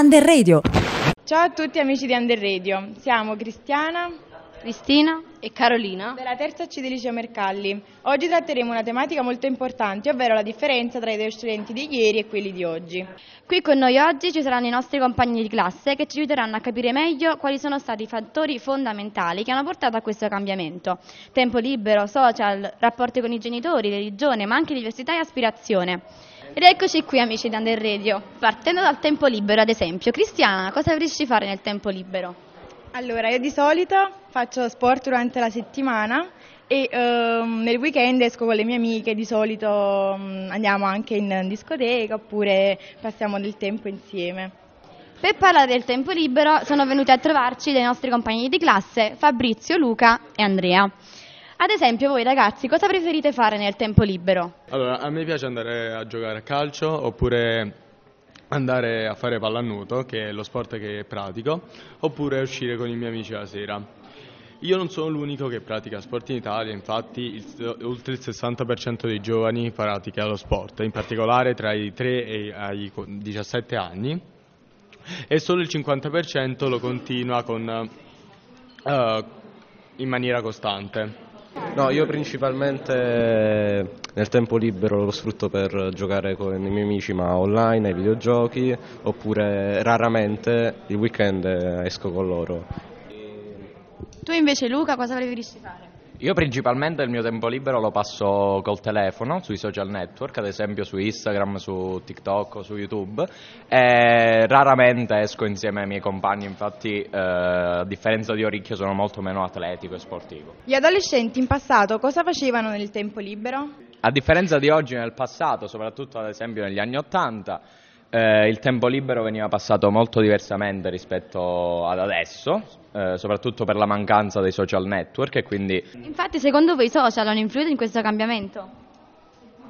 Under Radio. Ciao a tutti amici di Under Radio, siamo Cristiana, Cristina e Carolina della terza C di Liceo Mercalli. Oggi tratteremo una tematica molto importante, ovvero la differenza tra i due studenti di ieri e quelli di oggi. Qui con noi oggi ci saranno i nostri compagni di classe che ci aiuteranno a capire meglio quali sono stati i fattori fondamentali che hanno portato a questo cambiamento. Tempo libero, social, rapporti con i genitori, religione, ma anche diversità e aspirazione. Ed eccoci qui amici di Under Radio. Partendo dal tempo libero, ad esempio, Cristiana, cosa vorresti fare nel tempo libero? Allora, io di solito faccio sport durante la settimana e ehm, nel weekend esco con le mie amiche, di solito um, andiamo anche in discoteca oppure passiamo del tempo insieme. Per parlare del tempo libero sono venuti a trovarci dei nostri compagni di classe Fabrizio, Luca e Andrea. Ad esempio voi ragazzi cosa preferite fare nel tempo libero? Allora, a me piace andare a giocare a calcio oppure andare a fare pallanuoto, che è lo sport che pratico, oppure uscire con i miei amici la sera. Io non sono l'unico che pratica sport in Italia, infatti il, oltre il 60% dei giovani pratica lo sport, in particolare tra i 3 e i 17 anni, e solo il 50% lo continua con, uh, in maniera costante. No, io principalmente nel tempo libero lo sfrutto per giocare con i miei amici, ma online, ai videogiochi, oppure raramente il weekend esco con loro. Tu invece Luca cosa preferisci fare? Io principalmente il mio tempo libero lo passo col telefono, sui social network, ad esempio su Instagram, su TikTok o su YouTube e raramente esco insieme ai miei compagni, infatti eh, a differenza di Oricchio sono molto meno atletico e sportivo. Gli adolescenti in passato cosa facevano nel tempo libero? A differenza di oggi nel passato, soprattutto ad esempio negli anni Ottanta, eh, il tempo libero veniva passato molto diversamente rispetto ad adesso, eh, soprattutto per la mancanza dei social network e quindi... Infatti secondo voi i social hanno influito in questo cambiamento?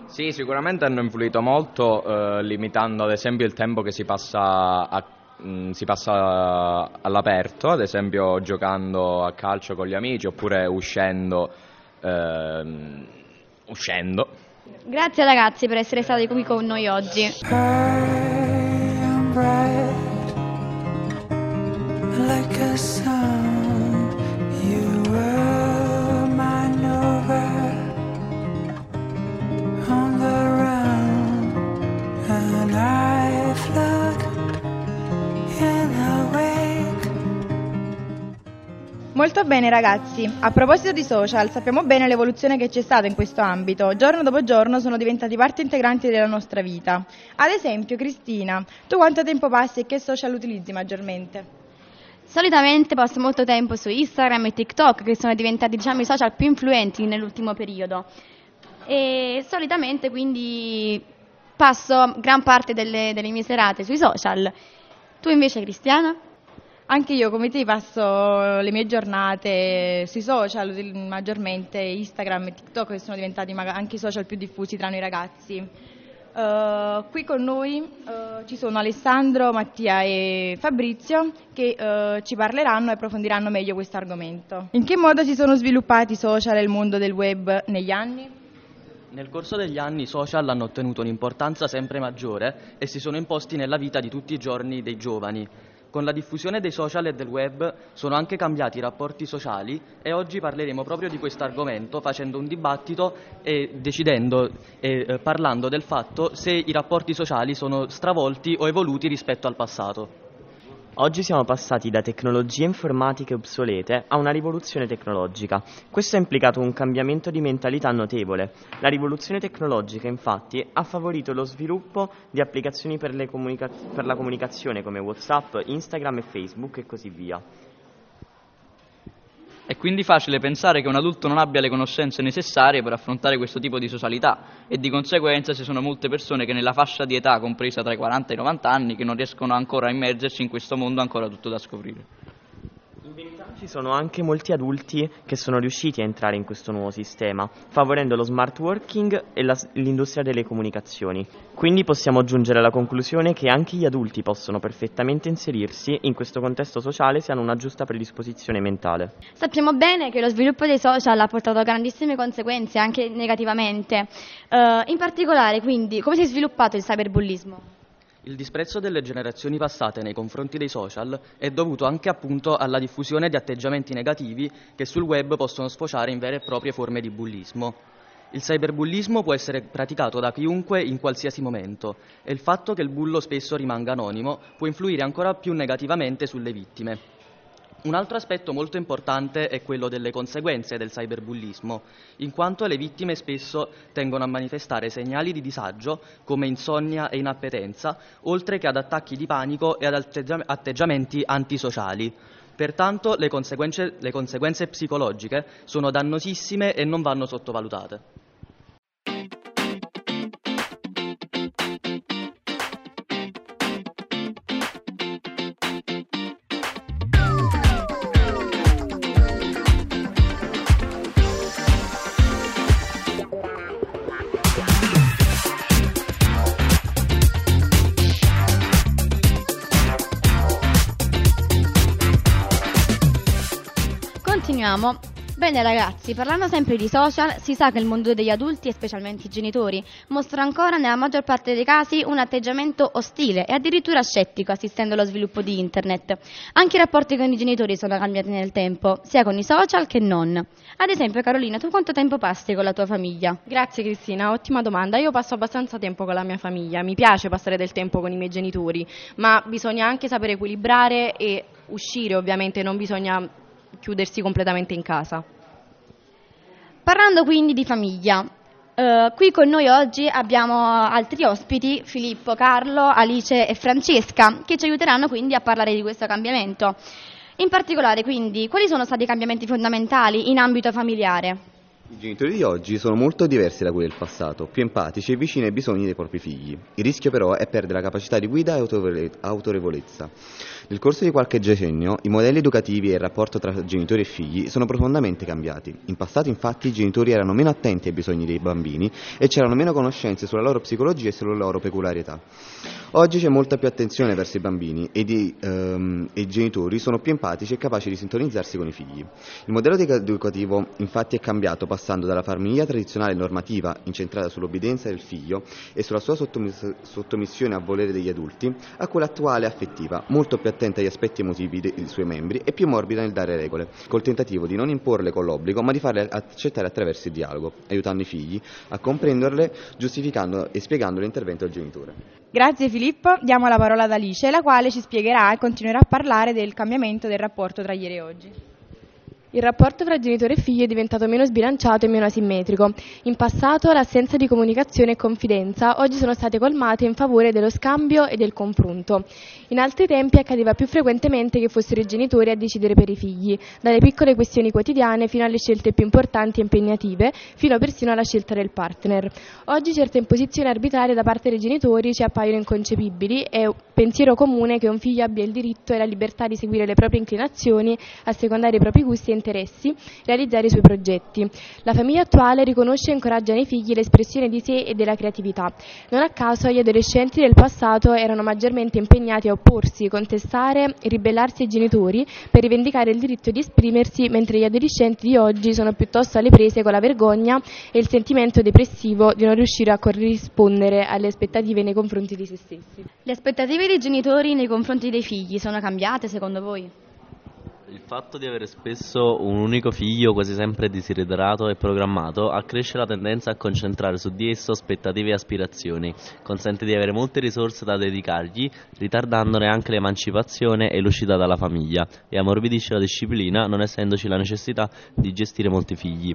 Sì, sicuramente hanno influito molto, eh, limitando ad esempio il tempo che si passa, a, mh, mm, si passa all'aperto, ad esempio giocando a calcio con gli amici oppure uscendo. Ehm, uscendo. Grazie ragazzi per essere stati qui con noi oggi. Molto bene ragazzi, a proposito di social, sappiamo bene l'evoluzione che c'è stata in questo ambito, giorno dopo giorno sono diventati parte integrante della nostra vita. Ad esempio, Cristina, tu quanto tempo passi e che social utilizzi maggiormente? Solitamente passo molto tempo su Instagram e TikTok, che sono diventati diciamo, i social più influenti nell'ultimo periodo. E solitamente quindi passo gran parte delle, delle mie serate sui social. Tu invece, Cristiana? Anche io come te passo le mie giornate sui social, maggiormente Instagram e TikTok che sono diventati anche i social più diffusi tra noi ragazzi. Uh, qui con noi uh, ci sono Alessandro, Mattia e Fabrizio che uh, ci parleranno e approfondiranno meglio questo argomento. In che modo si sono sviluppati i social e il mondo del web negli anni? Nel corso degli anni i social hanno ottenuto un'importanza sempre maggiore e si sono imposti nella vita di tutti i giorni dei giovani. Con la diffusione dei social e del web sono anche cambiati i rapporti sociali e oggi parleremo proprio di questo argomento facendo un dibattito e decidendo e eh, parlando del fatto se i rapporti sociali sono stravolti o evoluti rispetto al passato. Oggi siamo passati da tecnologie informatiche obsolete a una rivoluzione tecnologica. Questo ha implicato un cambiamento di mentalità notevole. La rivoluzione tecnologica, infatti, ha favorito lo sviluppo di applicazioni per, comunica- per la comunicazione come WhatsApp, Instagram e Facebook e così via. È quindi facile pensare che un adulto non abbia le conoscenze necessarie per affrontare questo tipo di socialità e di conseguenza ci sono molte persone che nella fascia di età compresa tra i 40 e i 90 anni che non riescono ancora a immergersi in questo mondo ancora tutto da scoprire. In verità ci sono anche molti adulti che sono riusciti a entrare in questo nuovo sistema, favorendo lo smart working e la, l'industria delle comunicazioni. Quindi possiamo giungere alla conclusione che anche gli adulti possono perfettamente inserirsi in questo contesto sociale se hanno una giusta predisposizione mentale. Sappiamo bene che lo sviluppo dei social ha portato grandissime conseguenze, anche negativamente. Uh, in particolare, quindi, come si è sviluppato il cyberbullismo? Il disprezzo delle generazioni passate nei confronti dei social è dovuto anche appunto alla diffusione di atteggiamenti negativi che sul web possono sfociare in vere e proprie forme di bullismo. Il cyberbullismo può essere praticato da chiunque in qualsiasi momento e il fatto che il bullo spesso rimanga anonimo può influire ancora più negativamente sulle vittime. Un altro aspetto molto importante è quello delle conseguenze del cyberbullismo, in quanto le vittime spesso tengono a manifestare segnali di disagio come insonnia e inappetenza, oltre che ad attacchi di panico e ad atteggiamenti antisociali. Pertanto le conseguenze, le conseguenze psicologiche sono dannosissime e non vanno sottovalutate. Continuiamo. Bene ragazzi, parlando sempre di social, si sa che il mondo degli adulti e specialmente i genitori mostra ancora nella maggior parte dei casi un atteggiamento ostile e addirittura scettico assistendo allo sviluppo di internet. Anche i rapporti con i genitori sono cambiati nel tempo, sia con i social che non. Ad esempio Carolina, tu quanto tempo passi con la tua famiglia? Grazie Cristina, ottima domanda. Io passo abbastanza tempo con la mia famiglia, mi piace passare del tempo con i miei genitori, ma bisogna anche sapere equilibrare e uscire ovviamente, non bisogna chiudersi completamente in casa. Parlando quindi di famiglia, eh, qui con noi oggi abbiamo altri ospiti, Filippo, Carlo, Alice e Francesca, che ci aiuteranno quindi a parlare di questo cambiamento. In particolare, quindi, quali sono stati i cambiamenti fondamentali in ambito familiare? I genitori di oggi sono molto diversi da quelli del passato, più empatici e vicini ai bisogni dei propri figli. Il rischio però è perdere la capacità di guida e autorevolezza. Nel corso di qualche decennio i modelli educativi e il rapporto tra genitori e figli sono profondamente cambiati. In passato infatti i genitori erano meno attenti ai bisogni dei bambini e c'erano meno conoscenze sulla loro psicologia e sulle loro peculiarità. Oggi c'è molta più attenzione verso i bambini ed i, um, e i genitori sono più empatici e capaci di sintonizzarsi con i figli. Il modello educativo infatti è cambiato passando dalla famiglia tradizionale normativa incentrata sull'obbedienza del figlio e sulla sua sottomiss- sottomissione a volere degli adulti a quella attuale affettiva, molto più attenta agli aspetti emotivi dei suoi membri e più morbida nel dare regole, col tentativo di non imporle con l'obbligo ma di farle accettare attraverso il dialogo, aiutando i figli a comprenderle, giustificando e spiegando l'intervento del genitore. Grazie Filippo, diamo la parola ad Alice, la quale ci spiegherà e continuerà a parlare del cambiamento del rapporto tra ieri e oggi. Il rapporto tra genitore e figlio è diventato meno sbilanciato e meno asimmetrico. In passato l'assenza di comunicazione e confidenza oggi sono state colmate in favore dello scambio e del confronto. In altri tempi accadeva più frequentemente che fossero i genitori a decidere per i figli, dalle piccole questioni quotidiane fino alle scelte più importanti e impegnative, fino persino alla scelta del partner. Oggi certe imposizioni arbitrarie da parte dei genitori ci appaiono inconcepibili e pensiero comune che un figlio abbia il diritto e la libertà di seguire le proprie inclinazioni, assecondare i propri gusti e interessi, realizzare i suoi progetti. La famiglia attuale riconosce e incoraggia nei figli l'espressione di sé e della creatività. Non a caso gli adolescenti del passato erano maggiormente impegnati a opporsi, contestare e ribellarsi ai genitori per rivendicare il diritto di esprimersi, mentre gli adolescenti di oggi sono piuttosto alle prese con la vergogna e il sentimento depressivo di non riuscire a corrispondere alle aspettative nei confronti di se stessi. Le aspettative dei genitori nei confronti dei figli sono cambiate secondo voi? Il fatto di avere spesso un unico figlio quasi sempre desiderato e programmato accresce la tendenza a concentrare su di esso aspettative e aspirazioni, consente di avere molte risorse da dedicargli, ritardandone anche l'emancipazione e l'uscita dalla famiglia e ammorbidisce la disciplina non essendoci la necessità di gestire molti figli.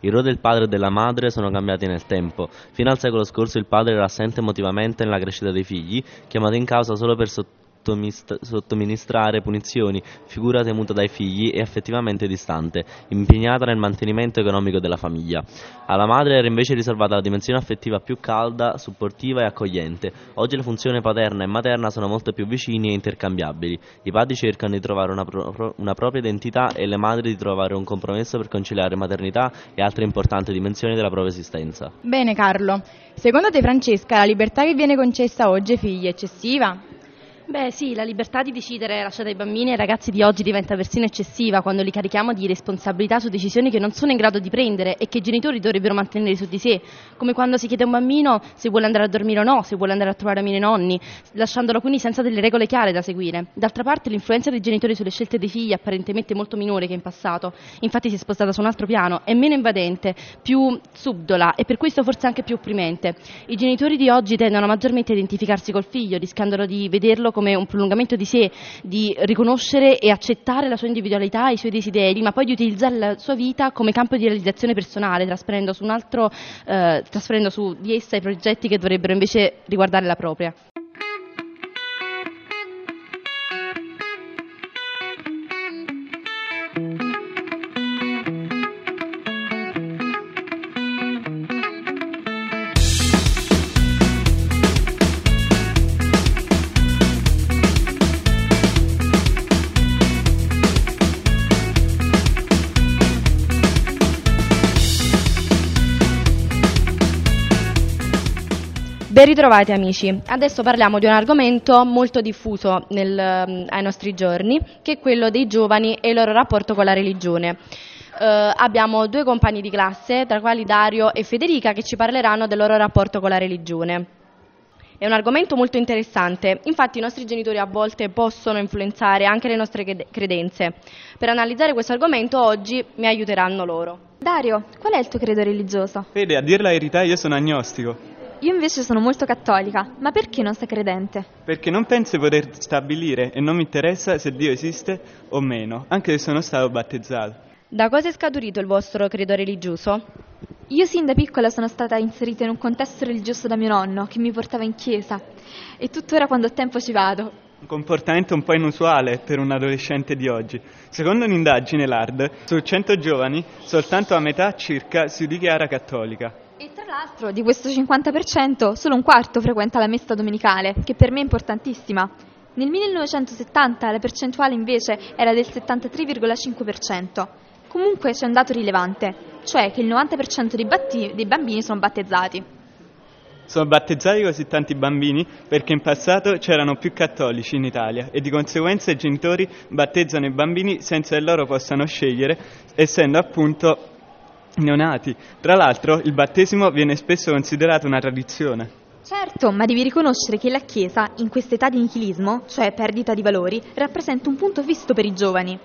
I ruoli del padre e della madre sono cambiati nel tempo. Fino al secolo scorso il padre era assente emotivamente nella crescita dei figli, chiamato in causa solo per sottoporre sottoministrare punizioni, figura temuta dai figli e effettivamente distante, impegnata nel mantenimento economico della famiglia. Alla madre era invece riservata la dimensione affettiva più calda, supportiva e accogliente. Oggi le funzioni paterna e materna sono molto più vicini e intercambiabili. I padri cercano di trovare una, pro- una propria identità e le madri di trovare un compromesso per conciliare maternità e altre importanti dimensioni della propria esistenza. Bene Carlo, secondo te Francesca la libertà che viene concessa oggi ai figli è eccessiva? Beh sì, la libertà di decidere lasciata ai bambini e ai ragazzi di oggi diventa persino eccessiva quando li carichiamo di responsabilità su decisioni che non sono in grado di prendere e che i genitori dovrebbero mantenere su di sé, come quando si chiede a un bambino se vuole andare a dormire o no, se vuole andare a trovare amici e nonni, lasciandolo quindi senza delle regole chiare da seguire. D'altra parte l'influenza dei genitori sulle scelte dei figli è apparentemente molto minore che in passato, infatti si è spostata su un altro piano, è meno invadente, più subdola e per questo forse anche più opprimente. I genitori di oggi tendono maggiormente a identificarsi col figlio, rischiando di vederlo come un prolungamento di sé, di riconoscere e accettare la sua individualità e i suoi desideri, ma poi di utilizzare la sua vita come campo di realizzazione personale, trasferendo su, altro, eh, trasferendo su di essa i progetti che dovrebbero invece riguardare la propria. Ben ritrovati amici, adesso parliamo di un argomento molto diffuso nel, ai nostri giorni, che è quello dei giovani e il loro rapporto con la religione. Eh, abbiamo due compagni di classe, tra quali Dario e Federica, che ci parleranno del loro rapporto con la religione. È un argomento molto interessante, infatti i nostri genitori a volte possono influenzare anche le nostre credenze. Per analizzare questo argomento oggi mi aiuteranno loro. Dario, qual è il tuo credo religioso? Fede, a dire la verità io sono agnostico. Io invece sono molto cattolica, ma perché non sei credente? Perché non penso di poter stabilire e non mi interessa se Dio esiste o meno, anche se sono stato battezzato. Da cosa è scaturito il vostro credo religioso? Io sin da piccola sono stata inserita in un contesto religioso da mio nonno, che mi portava in chiesa, e tuttora quando ho tempo ci vado. Un comportamento un po' inusuale per un adolescente di oggi. Secondo un'indagine LARD, su 100 giovani, soltanto a metà circa si dichiara cattolica. Tra l'altro di questo 50% solo un quarto frequenta la messa domenicale, che per me è importantissima. Nel 1970 la percentuale invece era del 73,5%. Comunque c'è un dato rilevante, cioè che il 90% dei, batti- dei bambini sono battezzati. Sono battezzati così tanti bambini perché in passato c'erano più cattolici in Italia e di conseguenza i genitori battezzano i bambini senza che loro possano scegliere, essendo appunto neonati. Tra l'altro il battesimo viene spesso considerato una tradizione. Certo, ma devi riconoscere che la Chiesa, in questa età di nichilismo, cioè perdita di valori, rappresenta un punto visto per i giovani.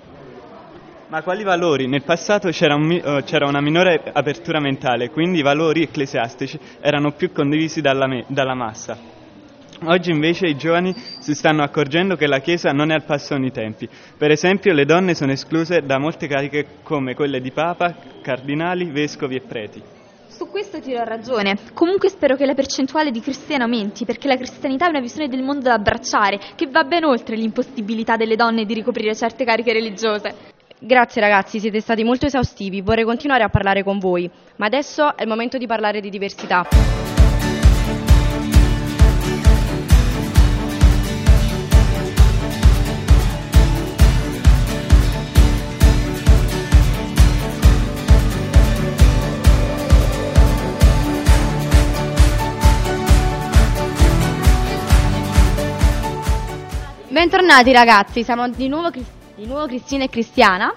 Ma quali valori? Nel passato c'era, un, uh, c'era una minore apertura mentale, quindi i valori ecclesiastici erano più condivisi dalla, me- dalla massa. Oggi invece i giovani si stanno accorgendo che la Chiesa non è al passo con i tempi. Per esempio le donne sono escluse da molte cariche come quelle di Papa, cardinali, vescovi e preti. Su questo ti do ragione. Comunque spero che la percentuale di cristiani aumenti, perché la cristianità è una visione del mondo da abbracciare, che va ben oltre l'impossibilità delle donne di ricoprire certe cariche religiose. Grazie ragazzi, siete stati molto esaustivi, vorrei continuare a parlare con voi, ma adesso è il momento di parlare di diversità. Bentornati ragazzi, siamo di nuovo, di nuovo Cristina e Cristiana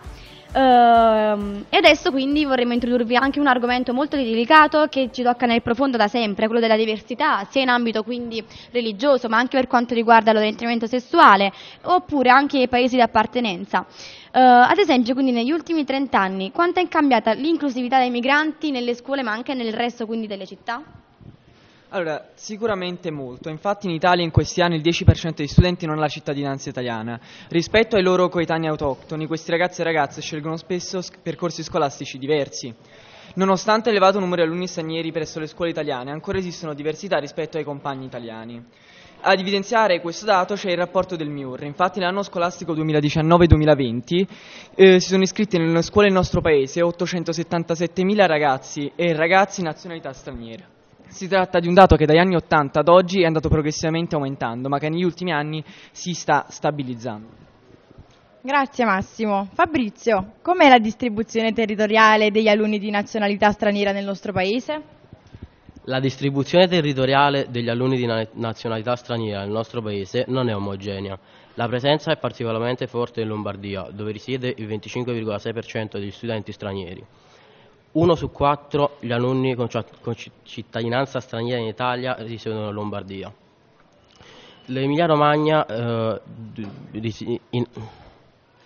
uh, e adesso quindi vorremmo introdurvi anche un argomento molto delicato che ci tocca nel profondo da sempre, quello della diversità, sia in ambito quindi religioso ma anche per quanto riguarda l'orientamento sessuale oppure anche i paesi di appartenenza. Uh, ad esempio, quindi negli ultimi 30 anni, quanto è cambiata l'inclusività dei migranti nelle scuole ma anche nel resto quindi delle città? Allora, sicuramente molto. Infatti in Italia in questi anni il 10% degli studenti non ha la cittadinanza italiana. Rispetto ai loro coetanei autoctoni, questi ragazzi e ragazze scelgono spesso percorsi scolastici diversi. Nonostante l'elevato numero di alunni stranieri presso le scuole italiane, ancora esistono diversità rispetto ai compagni italiani. Ad evidenziare questo dato c'è il rapporto del MIUR. Infatti nell'anno scolastico 2019-2020 eh, si sono iscritti nelle scuole del nostro paese 877.000 ragazzi e ragazzi nazionalità straniere. Si tratta di un dato che dagli anni 80 ad oggi è andato progressivamente aumentando, ma che negli ultimi anni si sta stabilizzando. Grazie Massimo. Fabrizio, com'è la distribuzione territoriale degli alunni di nazionalità straniera nel nostro paese? La distribuzione territoriale degli alunni di nazionalità straniera nel nostro paese non è omogenea. La presenza è particolarmente forte in Lombardia, dove risiede il 25,6% degli studenti stranieri. Uno su quattro gli alunni con cittadinanza straniera in Italia risiedono in Lombardia. L'Emilia Romagna eh, in,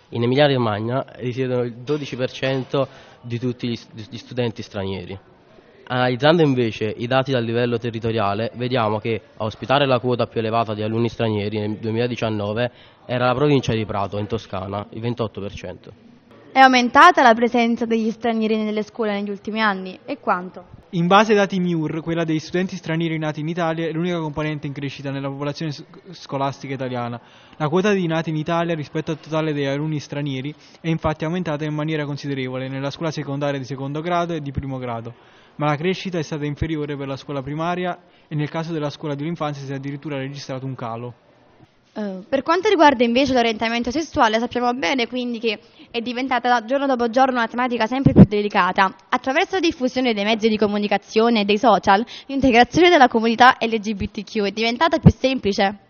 in Emilia Romagna risiedono il 12% di tutti gli studenti stranieri. Analizzando invece i dati dal livello territoriale, vediamo che a ospitare la quota più elevata di alunni stranieri nel 2019 era la provincia di Prato, in Toscana, il 28%. È aumentata la presenza degli stranieri nelle scuole negli ultimi anni? E quanto? In base ai dati MIUR, quella degli studenti stranieri nati in Italia è l'unica componente in crescita nella popolazione scolastica italiana. La quota di nati in Italia rispetto al totale degli alunni stranieri è infatti aumentata in maniera considerevole nella scuola secondaria di secondo grado e di primo grado ma la crescita è stata inferiore per la scuola primaria e nel caso della scuola dell'infanzia si è addirittura registrato un calo. Uh, per quanto riguarda invece l'orientamento sessuale, sappiamo bene quindi che è diventata giorno dopo giorno una tematica sempre più delicata. Attraverso la diffusione dei mezzi di comunicazione e dei social, l'integrazione della comunità LGBTQ è diventata più semplice.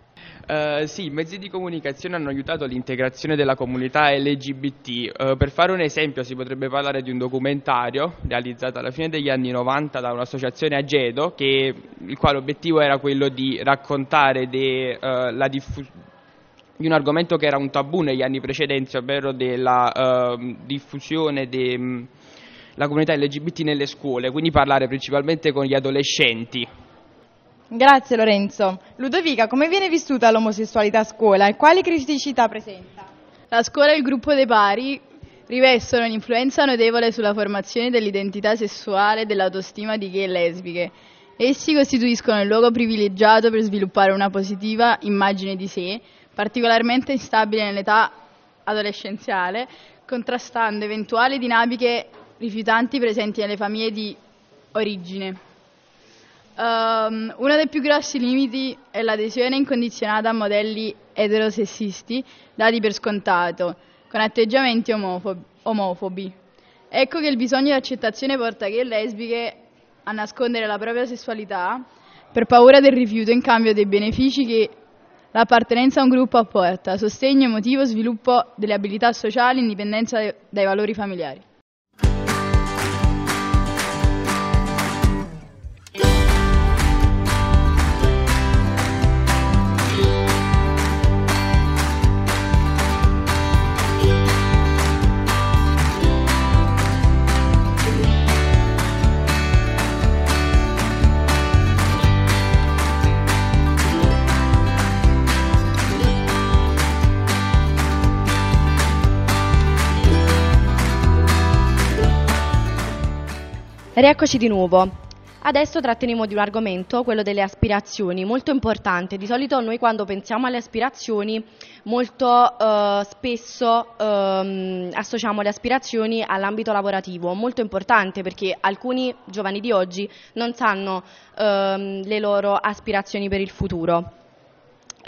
Uh, sì, i mezzi di comunicazione hanno aiutato l'integrazione della comunità LGBT. Uh, per fare un esempio si potrebbe parlare di un documentario realizzato alla fine degli anni 90 da un'associazione Agedo, che, il quale obiettivo era quello di raccontare de, uh, la diffusione di un argomento che era un tabù negli anni precedenti, ovvero della ehm, diffusione della mm, comunità LGBT nelle scuole, quindi parlare principalmente con gli adolescenti. Grazie Lorenzo. Ludovica, come viene vissuta l'omosessualità a scuola e quali criticità presenta? La scuola e il gruppo dei pari rivestono un'influenza notevole sulla formazione dell'identità sessuale e dell'autostima di gay e lesbiche. Essi costituiscono il luogo privilegiato per sviluppare una positiva immagine di sé, particolarmente instabile nell'età adolescenziale, contrastando eventuali dinamiche rifiutanti presenti nelle famiglie di origine. Um, uno dei più grossi limiti è l'adesione incondizionata a modelli eterosessisti dati per scontato, con atteggiamenti omofobi. omofobi. Ecco che il bisogno di accettazione porta gay e lesbiche a nascondere la propria sessualità per paura del rifiuto in cambio dei benefici che l'appartenenza a un gruppo apporta, sostegno emotivo, sviluppo delle abilità sociali, indipendenza dai valori familiari. Rieccoci di nuovo. Adesso tratteremo di un argomento, quello delle aspirazioni, molto importante. Di solito noi quando pensiamo alle aspirazioni molto eh, spesso ehm, associamo le aspirazioni all'ambito lavorativo, molto importante perché alcuni giovani di oggi non sanno ehm, le loro aspirazioni per il futuro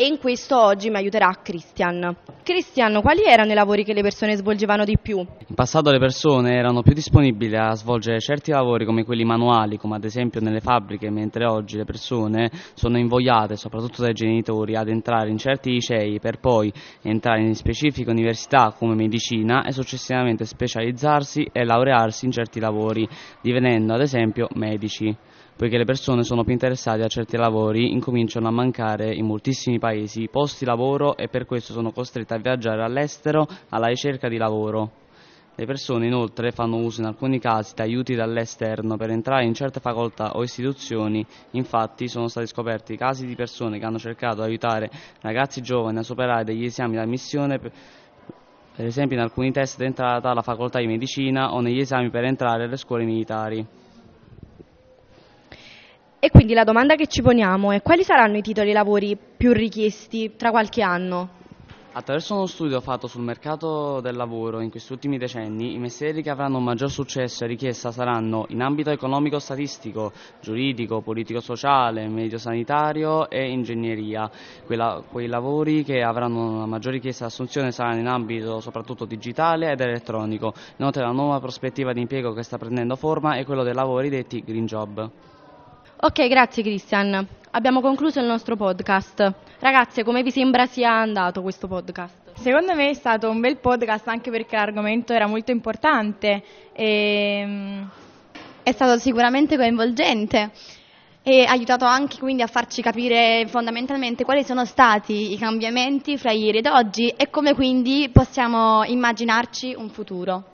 e in questo oggi mi aiuterà Christian. Christian, quali erano i lavori che le persone svolgevano di più? In passato le persone erano più disponibili a svolgere certi lavori come quelli manuali, come ad esempio nelle fabbriche, mentre oggi le persone sono invogliate, soprattutto dai genitori, ad entrare in certi licei per poi entrare in specifiche università come medicina e successivamente specializzarsi e laurearsi in certi lavori, divenendo ad esempio medici poiché le persone sono più interessate a certi lavori, incominciano a mancare in moltissimi paesi posti lavoro e per questo sono costrette a viaggiare all'estero alla ricerca di lavoro. Le persone inoltre fanno uso in alcuni casi di aiuti dall'esterno per entrare in certe facoltà o istituzioni, infatti sono stati scoperti casi di persone che hanno cercato di aiutare ragazzi giovani a superare degli esami di ammissione per, per esempio in alcuni test d'entrata alla facoltà di medicina o negli esami per entrare alle scuole militari. E quindi la domanda che ci poniamo è quali saranno i titoli lavori più richiesti tra qualche anno? Attraverso uno studio fatto sul mercato del lavoro in questi ultimi decenni, i mestieri che avranno maggior successo e richiesta saranno in ambito economico-statistico, giuridico, politico-sociale, medio-sanitario e ingegneria. Quella, quei lavori che avranno una maggior richiesta di assunzione saranno in ambito soprattutto digitale ed elettronico. Inoltre la nuova prospettiva di impiego che sta prendendo forma è quello dei lavori detti green job. Ok, grazie Christian. Abbiamo concluso il nostro podcast. Ragazze, come vi sembra sia andato questo podcast? Secondo me è stato un bel podcast anche perché l'argomento era molto importante. E... È stato sicuramente coinvolgente e ha aiutato anche quindi a farci capire fondamentalmente quali sono stati i cambiamenti fra ieri ed oggi e come quindi possiamo immaginarci un futuro.